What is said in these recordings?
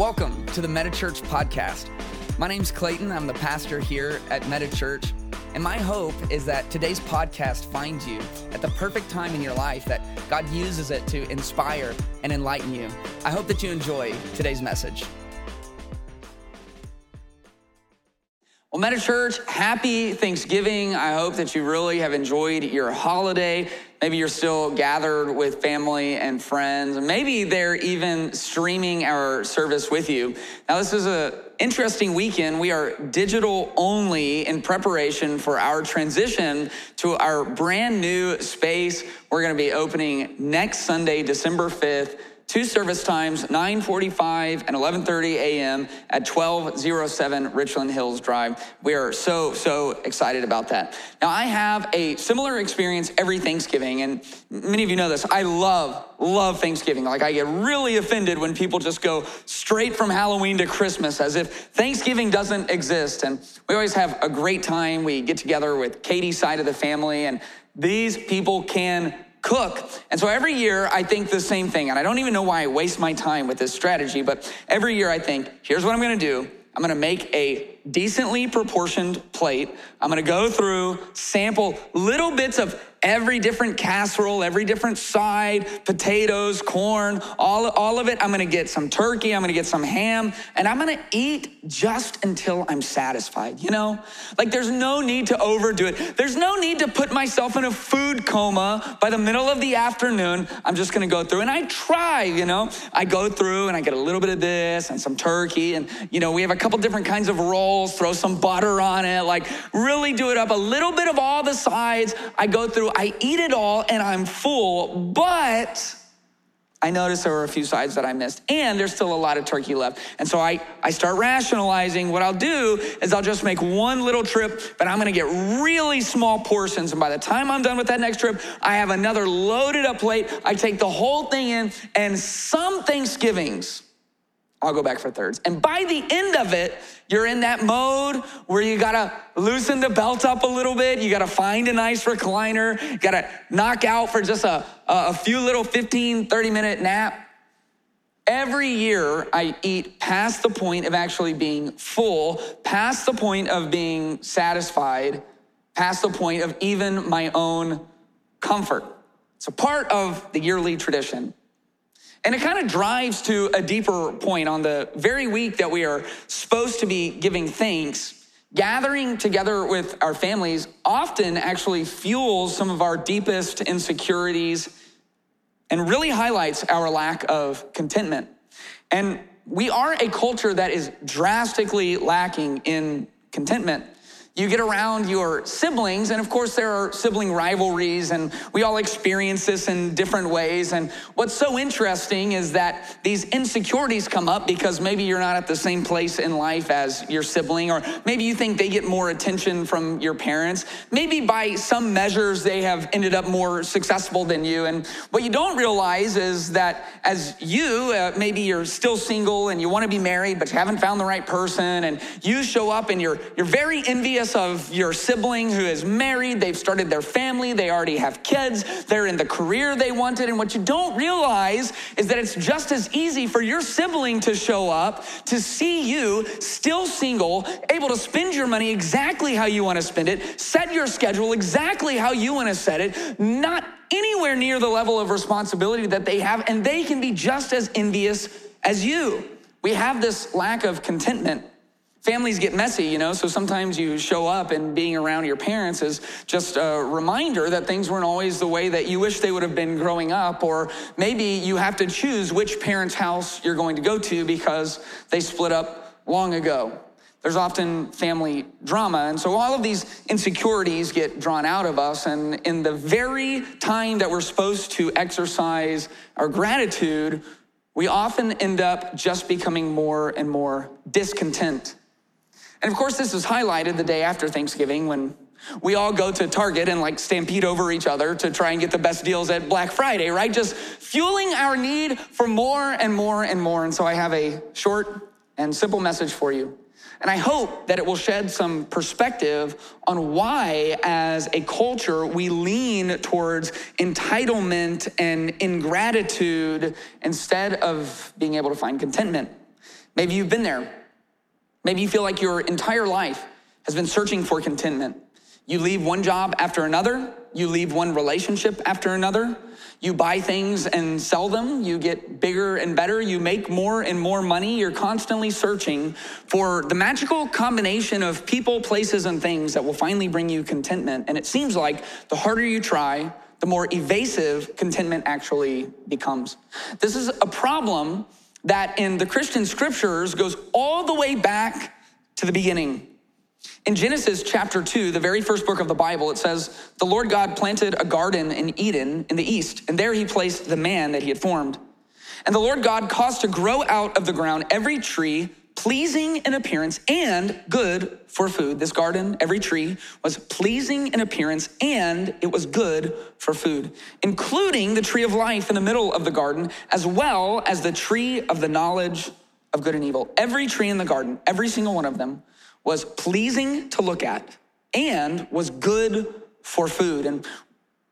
Welcome to the Meta Church podcast. My name's Clayton. I'm the pastor here at Meta Church. And my hope is that today's podcast finds you at the perfect time in your life, that God uses it to inspire and enlighten you. I hope that you enjoy today's message. Well, Meta Church, happy Thanksgiving. I hope that you really have enjoyed your holiday. Maybe you're still gathered with family and friends. Maybe they're even streaming our service with you. Now, this is an interesting weekend. We are digital only in preparation for our transition to our brand new space. We're going to be opening next Sunday, December 5th two service times 9.45 and 11.30 a.m at 1207 richland hills drive. We are so so excited about that. Now i have a similar experience every thanksgiving and many of you know this. I love love thanksgiving. Like i get really offended when people just go straight from halloween to christmas as if thanksgiving doesn't exist. And we always have a great time. We get together with katie's side of the family and these people can cook. And so every year I think the same thing. And I don't even know why I waste my time with this strategy, but every year I think, here's what I'm gonna do. I'm gonna make a decently proportioned plate. I'm gonna go through, sample little bits of every different casserole, every different side, potatoes, corn, all, all of it. I'm gonna get some turkey, I'm gonna get some ham, and I'm gonna eat just until I'm satisfied, you know? Like there's no need to overdo it. There's no need to put myself in a food coma by the middle of the afternoon. I'm just gonna go through and I try, you know? I go through and I get a little bit of this and some turkey, and you know, we have a couple different kinds of rolls, throw some butter on it, like really do it up, a little bit of all the sides. I go through I eat it all and I'm full, but I noticed there were a few sides that I missed, and there's still a lot of turkey left. And so I, I start rationalizing. What I'll do is I'll just make one little trip, but I'm gonna get really small portions. And by the time I'm done with that next trip, I have another loaded up plate. I take the whole thing in, and some Thanksgivings, I'll go back for thirds. And by the end of it, you're in that mode where you gotta loosen the belt up a little bit. You gotta find a nice recliner. You gotta knock out for just a, a few little 15, 30 minute nap. Every year, I eat past the point of actually being full, past the point of being satisfied, past the point of even my own comfort. It's a part of the yearly tradition. And it kind of drives to a deeper point on the very week that we are supposed to be giving thanks. Gathering together with our families often actually fuels some of our deepest insecurities and really highlights our lack of contentment. And we are a culture that is drastically lacking in contentment. You get around your siblings, and of course, there are sibling rivalries, and we all experience this in different ways. And what's so interesting is that these insecurities come up because maybe you're not at the same place in life as your sibling, or maybe you think they get more attention from your parents. Maybe by some measures, they have ended up more successful than you. And what you don't realize is that as you, uh, maybe you're still single and you want to be married, but you haven't found the right person, and you show up and you're, you're very envious envious of your sibling who is married, they've started their family, they already have kids, they're in the career they wanted. And what you don't realize is that it's just as easy for your sibling to show up to see you still single, able to spend your money exactly how you want to spend it, set your schedule exactly how you want to set it, not anywhere near the level of responsibility that they have, and they can be just as envious as you. We have this lack of contentment Families get messy, you know, so sometimes you show up and being around your parents is just a reminder that things weren't always the way that you wish they would have been growing up, or maybe you have to choose which parent's house you're going to go to because they split up long ago. There's often family drama. And so all of these insecurities get drawn out of us. And in the very time that we're supposed to exercise our gratitude, we often end up just becoming more and more discontent and of course, this was highlighted the day after Thanksgiving when we all go to Target and like stampede over each other to try and get the best deals at Black Friday, right? Just fueling our need for more and more and more. And so I have a short and simple message for you. And I hope that it will shed some perspective on why, as a culture, we lean towards entitlement and ingratitude instead of being able to find contentment. Maybe you've been there. Maybe you feel like your entire life has been searching for contentment. You leave one job after another, you leave one relationship after another. You buy things and sell them. You get bigger and better. You make more and more money. You're constantly searching for the magical combination of people, places, and things that will finally bring you contentment. And it seems like the harder you try, the more evasive contentment actually becomes. This is a problem that in the Christian scriptures goes all the way back to the beginning. In Genesis chapter 2, the very first book of the Bible, it says, The Lord God planted a garden in Eden in the east, and there he placed the man that he had formed. And the Lord God caused to grow out of the ground every tree pleasing in appearance and good for food. This garden, every tree, was pleasing in appearance and it was good for food, including the tree of life in the middle of the garden, as well as the tree of the knowledge of good and evil. Every tree in the garden, every single one of them, was pleasing to look at and was good for food. And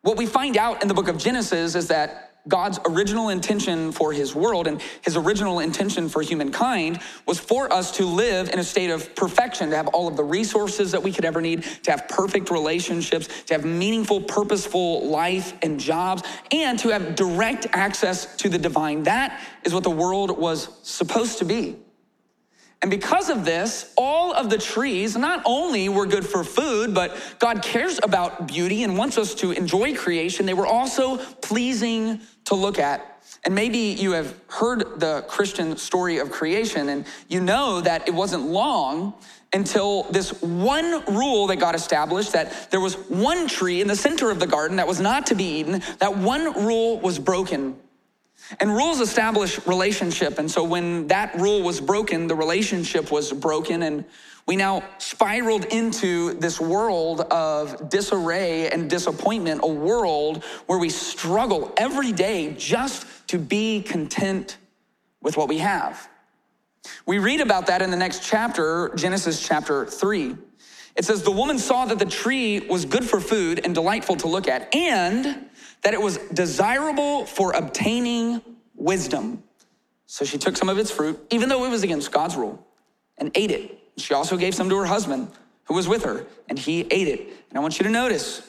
what we find out in the book of Genesis is that God's original intention for his world and his original intention for humankind was for us to live in a state of perfection, to have all of the resources that we could ever need, to have perfect relationships, to have meaningful, purposeful life and jobs, and to have direct access to the divine. That is what the world was supposed to be. And because of this, all of the trees not only were good for food, but God cares about beauty and wants us to enjoy creation. They were also pleasing to look at. And maybe you have heard the Christian story of creation, and you know that it wasn't long until this one rule that God established that there was one tree in the center of the garden that was not to be eaten, that one rule was broken. And rules establish relationship. And so when that rule was broken, the relationship was broken. And we now spiraled into this world of disarray and disappointment, a world where we struggle every day just to be content with what we have. We read about that in the next chapter, Genesis chapter 3. It says, The woman saw that the tree was good for food and delightful to look at, and that it was desirable for obtaining wisdom. So she took some of its fruit, even though it was against God's rule, and ate it. She also gave some to her husband who was with her, and he ate it. And I want you to notice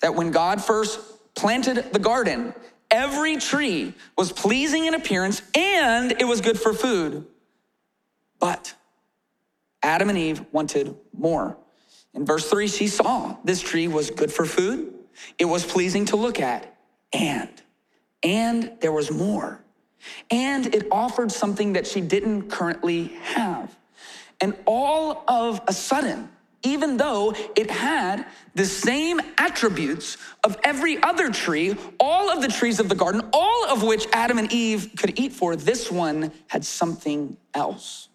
that when God first planted the garden, every tree was pleasing in appearance and it was good for food. But Adam and Eve wanted more. In verse three, she saw this tree was good for food it was pleasing to look at, and, and there was more. And it offered something that she didn't currently have. And all of a sudden, even though it had the same attributes of every other tree, all of the trees of the garden, all of which Adam and Eve could eat for, this one had something else.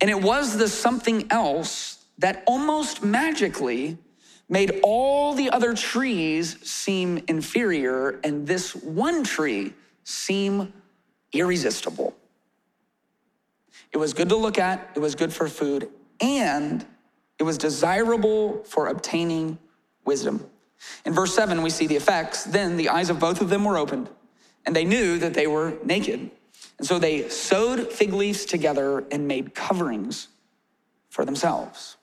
And it was the something else that almost magically made all the other trees seem inferior and this one tree seem irresistible. It was good to look at, it was good for food, and it was desirable for obtaining wisdom. In verse 7, we see the effects. Then the eyes of both of them were opened, and they knew that they were naked. And so they sewed fig leaves together and made coverings for themselves.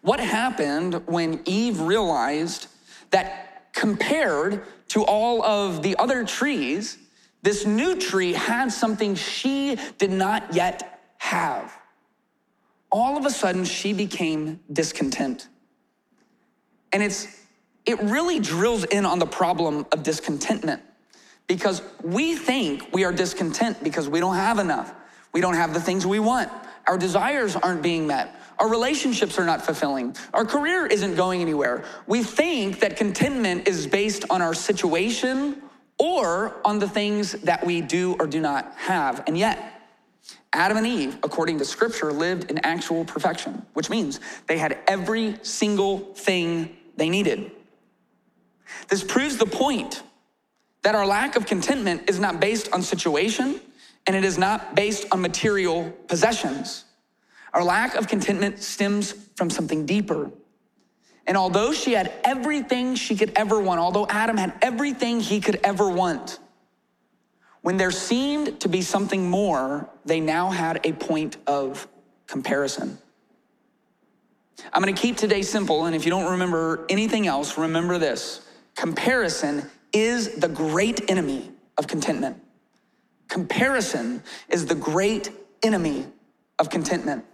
What happened when Eve realized that compared to all of the other trees, this new tree had something she did not yet have? All of a sudden, she became discontent. And it's, it really drills in on the problem of discontentment because we think we are discontent because we don't have enough. We don't have the things we want. Our desires aren't being met. Our relationships are not fulfilling. Our career isn't going anywhere. We think that contentment is based on our situation or on the things that we do or do not have. And yet, Adam and Eve, according to scripture, lived in actual perfection, which means they had every single thing they needed. This proves the point that our lack of contentment is not based on situation and it is not based on material possessions. Our lack of contentment stems from something deeper. And although she had everything she could ever want, although Adam had everything he could ever want, When there seemed to be something more, they now had a point of comparison. I'm gonna keep today simple, and if you don't remember anything else, remember this comparison is the great enemy of contentment. Comparison is the great enemy of contentment.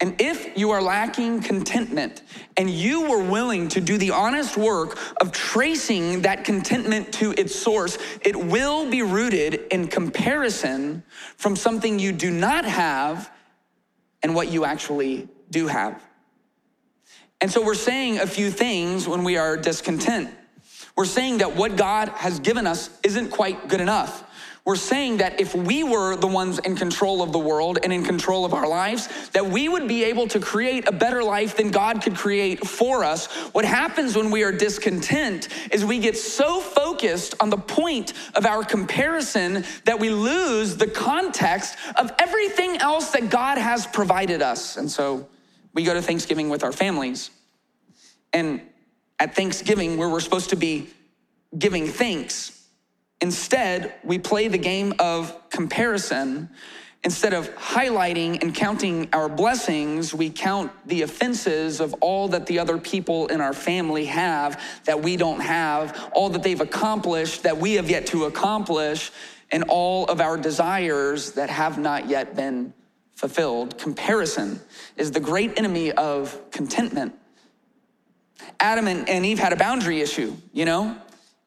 And if you are lacking contentment and you were willing to do the honest work of tracing that contentment to its source, it will be rooted in comparison from something you do not have and what you actually do have. And so we're saying a few things when we are discontent. We're saying that what God has given us isn't quite good enough. We're saying that if we were the ones in control of the world and in control of our lives, that we would be able to create a better life than God could create for us. What happens when we are discontent is we get so focused on the point of our comparison that we lose the context of everything else that God has provided us. And so we go to Thanksgiving with our families. And at Thanksgiving, where we're supposed to be giving thanks, Instead, we play the game of comparison. Instead of highlighting and counting our blessings, we count the offenses of all that the other people in our family have that we don't have, all that they've accomplished that we have yet to accomplish, and all of our desires that have not yet been fulfilled. Comparison is the great enemy of contentment. Adam and Eve had a boundary issue, you know?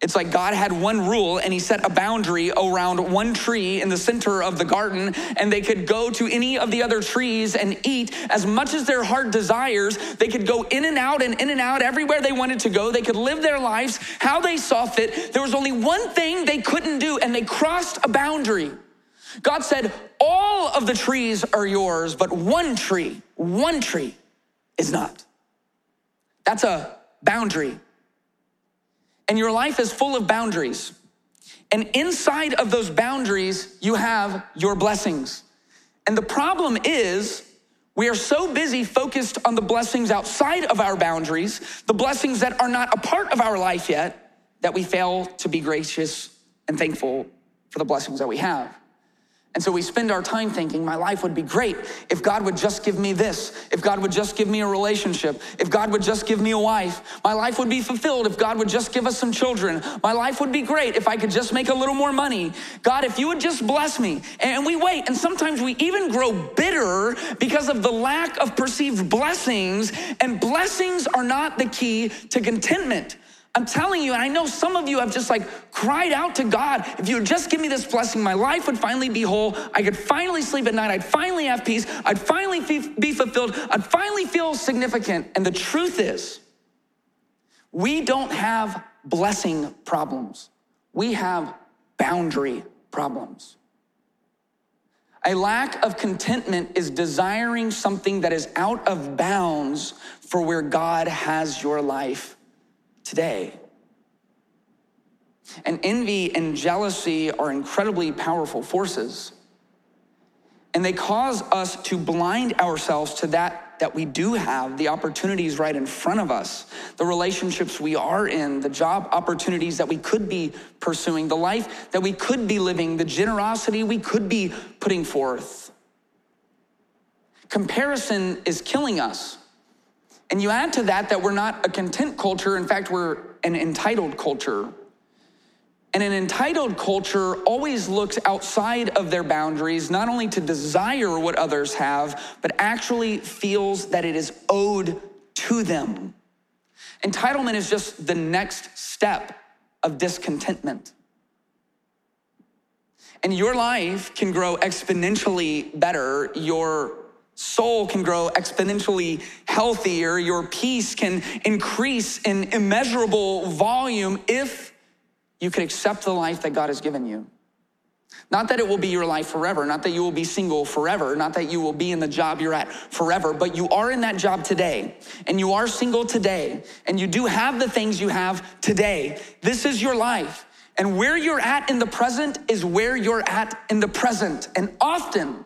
It's like God had one rule and he set a boundary around one tree in the center of the garden, and they could go to any of the other trees and eat as much as their heart desires. They could go in and out and in and out everywhere they wanted to go. They could live their lives how they saw fit. There was only one thing they couldn't do, and they crossed a boundary. God said, All of the trees are yours, but one tree, one tree is not. That's a boundary and your life is full of boundaries. And inside of those boundaries, you have your blessings. And the problem is, we are so busy focused on the blessings outside of our boundaries, the blessings that are not a part of our life yet, that we fail to be gracious and thankful for the blessings that we have. And so we spend our time thinking, my life would be great if God would just give me this, if God would just give me a relationship, if God would just give me a wife. My life would be fulfilled if God would just give us some children. My life would be great if I could just make a little more money. God, if you would just bless me. And we wait, and sometimes we even grow bitter because of the lack of perceived blessings, and blessings are not the key to contentment. I'm telling you, and I know some of you have just like cried out to God, if you would just give me this blessing, my life would finally be whole. I could finally sleep at night. I'd finally have peace. I'd finally be fulfilled. I'd finally feel significant. And the truth is, we don't have blessing problems, we have boundary problems. A lack of contentment is desiring something that is out of bounds for where God has your life today. And envy and jealousy are incredibly powerful forces. And they cause us to blind ourselves to that that we do have, the opportunities right in front of us, the relationships we are in, the job opportunities that we could be pursuing, the life that we could be living, the generosity we could be putting forth. Comparison is killing us. And you add to that that we're not a content culture. In fact, we're an entitled culture. And an entitled culture always looks outside of their boundaries, not only to desire what others have, but actually feels that it is owed to them. Entitlement is just the next step of discontentment. And your life can grow exponentially better. Your soul can grow exponentially healthier, your peace can increase in immeasurable volume if you can accept the life that God has given you. Not that it will be your life forever, not that you will be single forever, not that you will be in the job you're at forever, but you are in that job today, and you are single today, and you do have the things you have today. This is your life. And where you're at in the present is where you're at in the present. And often,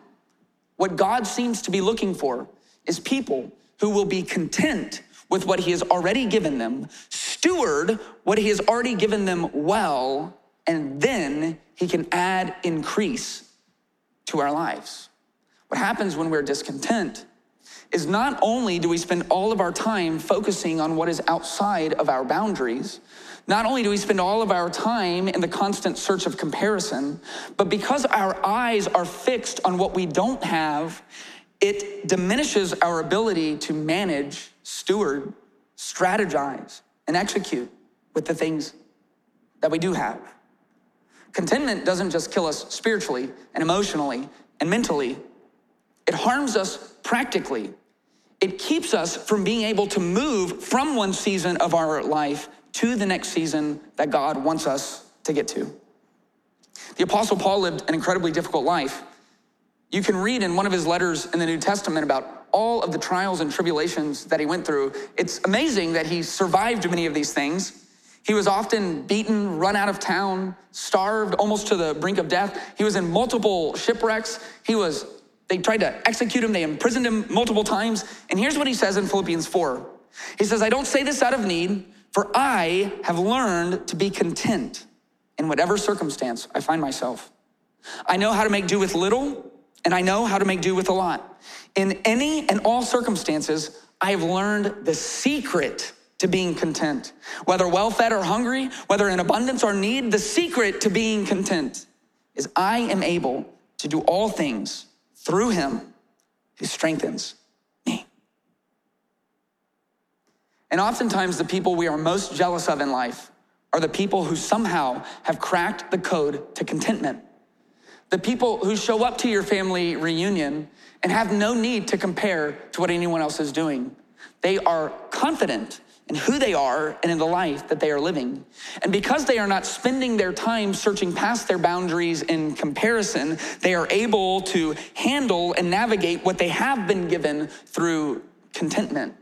what God seems to be looking for is people who will be content with what He has already given them, steward what He has already given them well, and then he can add increase to our lives. What happens when we're discontent is not only do we spend all of our time focusing on what is outside of our boundaries, not only do we spend all of our time in the constant search of comparison, but because our eyes are fixed on what we don't have, it diminishes our ability to manage, steward, strategize, and execute with the things that we do have. Contentment doesn't just kill us spiritually and emotionally and mentally, it harms us practically. It keeps us from being able to move from one season of our life to the next season that God wants us to get to. The Apostle Paul lived an incredibly difficult life. You can read in one of his letters in the New Testament about all of the trials and tribulations that he went through. It's amazing that he survived many of these things. He was often beaten, run out of town, starved almost to the brink of death. He was in multiple shipwrecks. He was they tried to execute him, they imprisoned him multiple times. And here's what he says in Philippians 4. He says, "I don't say this out of need, for I have learned to be content in whatever circumstance I find myself. I know how to make do with little, and I know how to make do with a lot. In any and all circumstances, I have learned the secret to being content. Whether well fed or hungry, whether in abundance or need, the secret to being content is I am able to do all things through him who strengthens And oftentimes, the people we are most jealous of in life are the people who somehow have cracked the code to contentment. The people who show up to your family reunion and have no need to compare to what anyone else is doing. They are confident in who they are and in the life that they are living. And because they are not spending their time searching past their boundaries in comparison, they are able to handle and navigate what they have been given through contentment.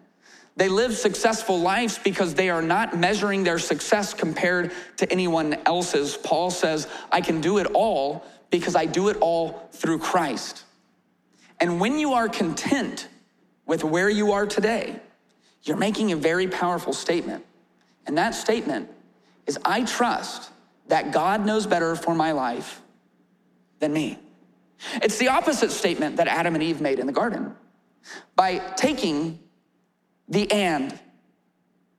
They live successful lives because they are not measuring their success compared to anyone else's. Paul says, I can do it all because I do it all through Christ. And when you are content with where you are today, you're making a very powerful statement. And that statement is I trust that God knows better for my life than me. It's the opposite statement that Adam and Eve made in the garden. By taking the and,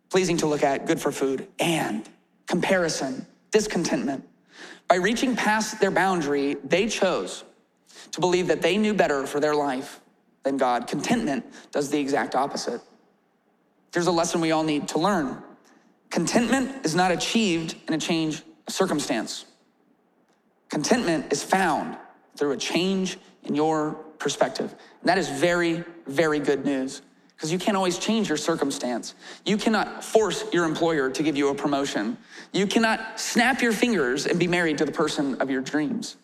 pleasing to look at, good for food, and comparison, discontentment. By reaching past their boundary, they chose to believe that they knew better for their life than God. Contentment does the exact opposite. There's a lesson we all need to learn. Contentment is not achieved in a change of circumstance. Contentment is found through a change in your perspective. And that is very, very good news because you can't always change your circumstance. You cannot force your employer to give you a promotion. You cannot snap your fingers and be married to the person of your dreams.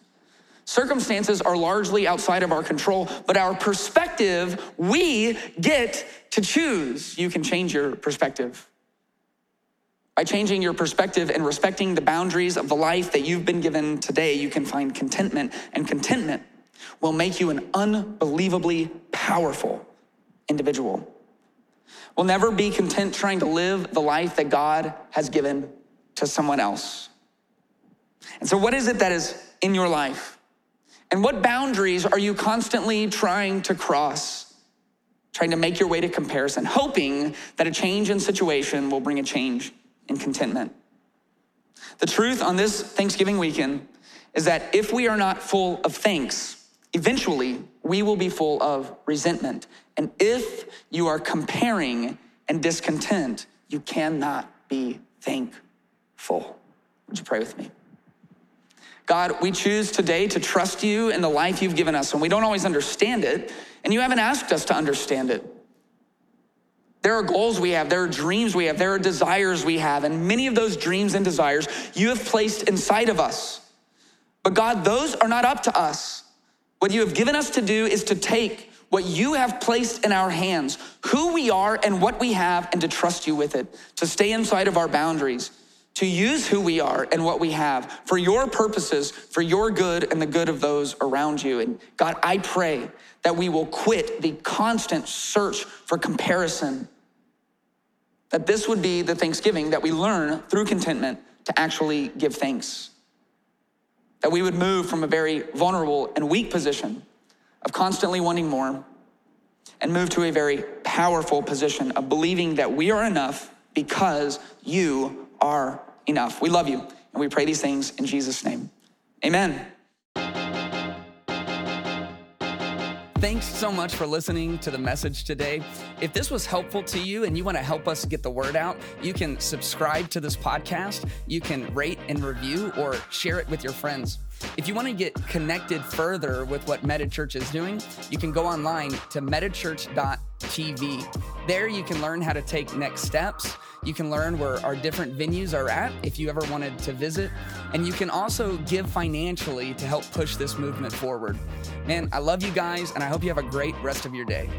Circumstances are largely outside of our control, but our perspective, we get to choose. You can change your perspective. By changing your perspective and respecting the boundaries of the life that you've been given today, you can find contentment, and contentment will make you an unbelievably powerful individual. We'll never be content trying to live the life that God has given to someone else. And so, what is it that is in your life? And what boundaries are you constantly trying to cross, trying to make your way to comparison, hoping that a change in situation will bring a change in contentment? The truth on this Thanksgiving weekend is that if we are not full of thanks, eventually we will be full of resentment. And if you are comparing and discontent, you cannot be thankful. Would you pray with me? God, we choose today to trust you in the life you've given us, and we don't always understand it, and you haven't asked us to understand it. There are goals we have, there are dreams we have, there are desires we have, and many of those dreams and desires you have placed inside of us. But God, those are not up to us. What you have given us to do is to take what you have placed in our hands, who we are and what we have, and to trust you with it, to stay inside of our boundaries, to use who we are and what we have for your purposes, for your good and the good of those around you. And God, I pray that we will quit the constant search for comparison, that this would be the Thanksgiving that we learn through contentment to actually give thanks that we would move from a very vulnerable and weak position of constantly wanting more and move to a very powerful position of believing that we are enough because you are enough. We love you and we pray these things in Jesus' name. Amen. Thanks so much for listening to the message today. If this was helpful to you and you want to help us get the word out, you can subscribe to this podcast, you can rate and review, or share it with your friends. If you want to get connected further with what Meta Church is doing, you can go online to metachurch.tv. There you can learn how to take next steps. You can learn where our different venues are at if you ever wanted to visit. And you can also give financially to help push this movement forward. Man, I love you guys, and I hope you have a great rest of your day.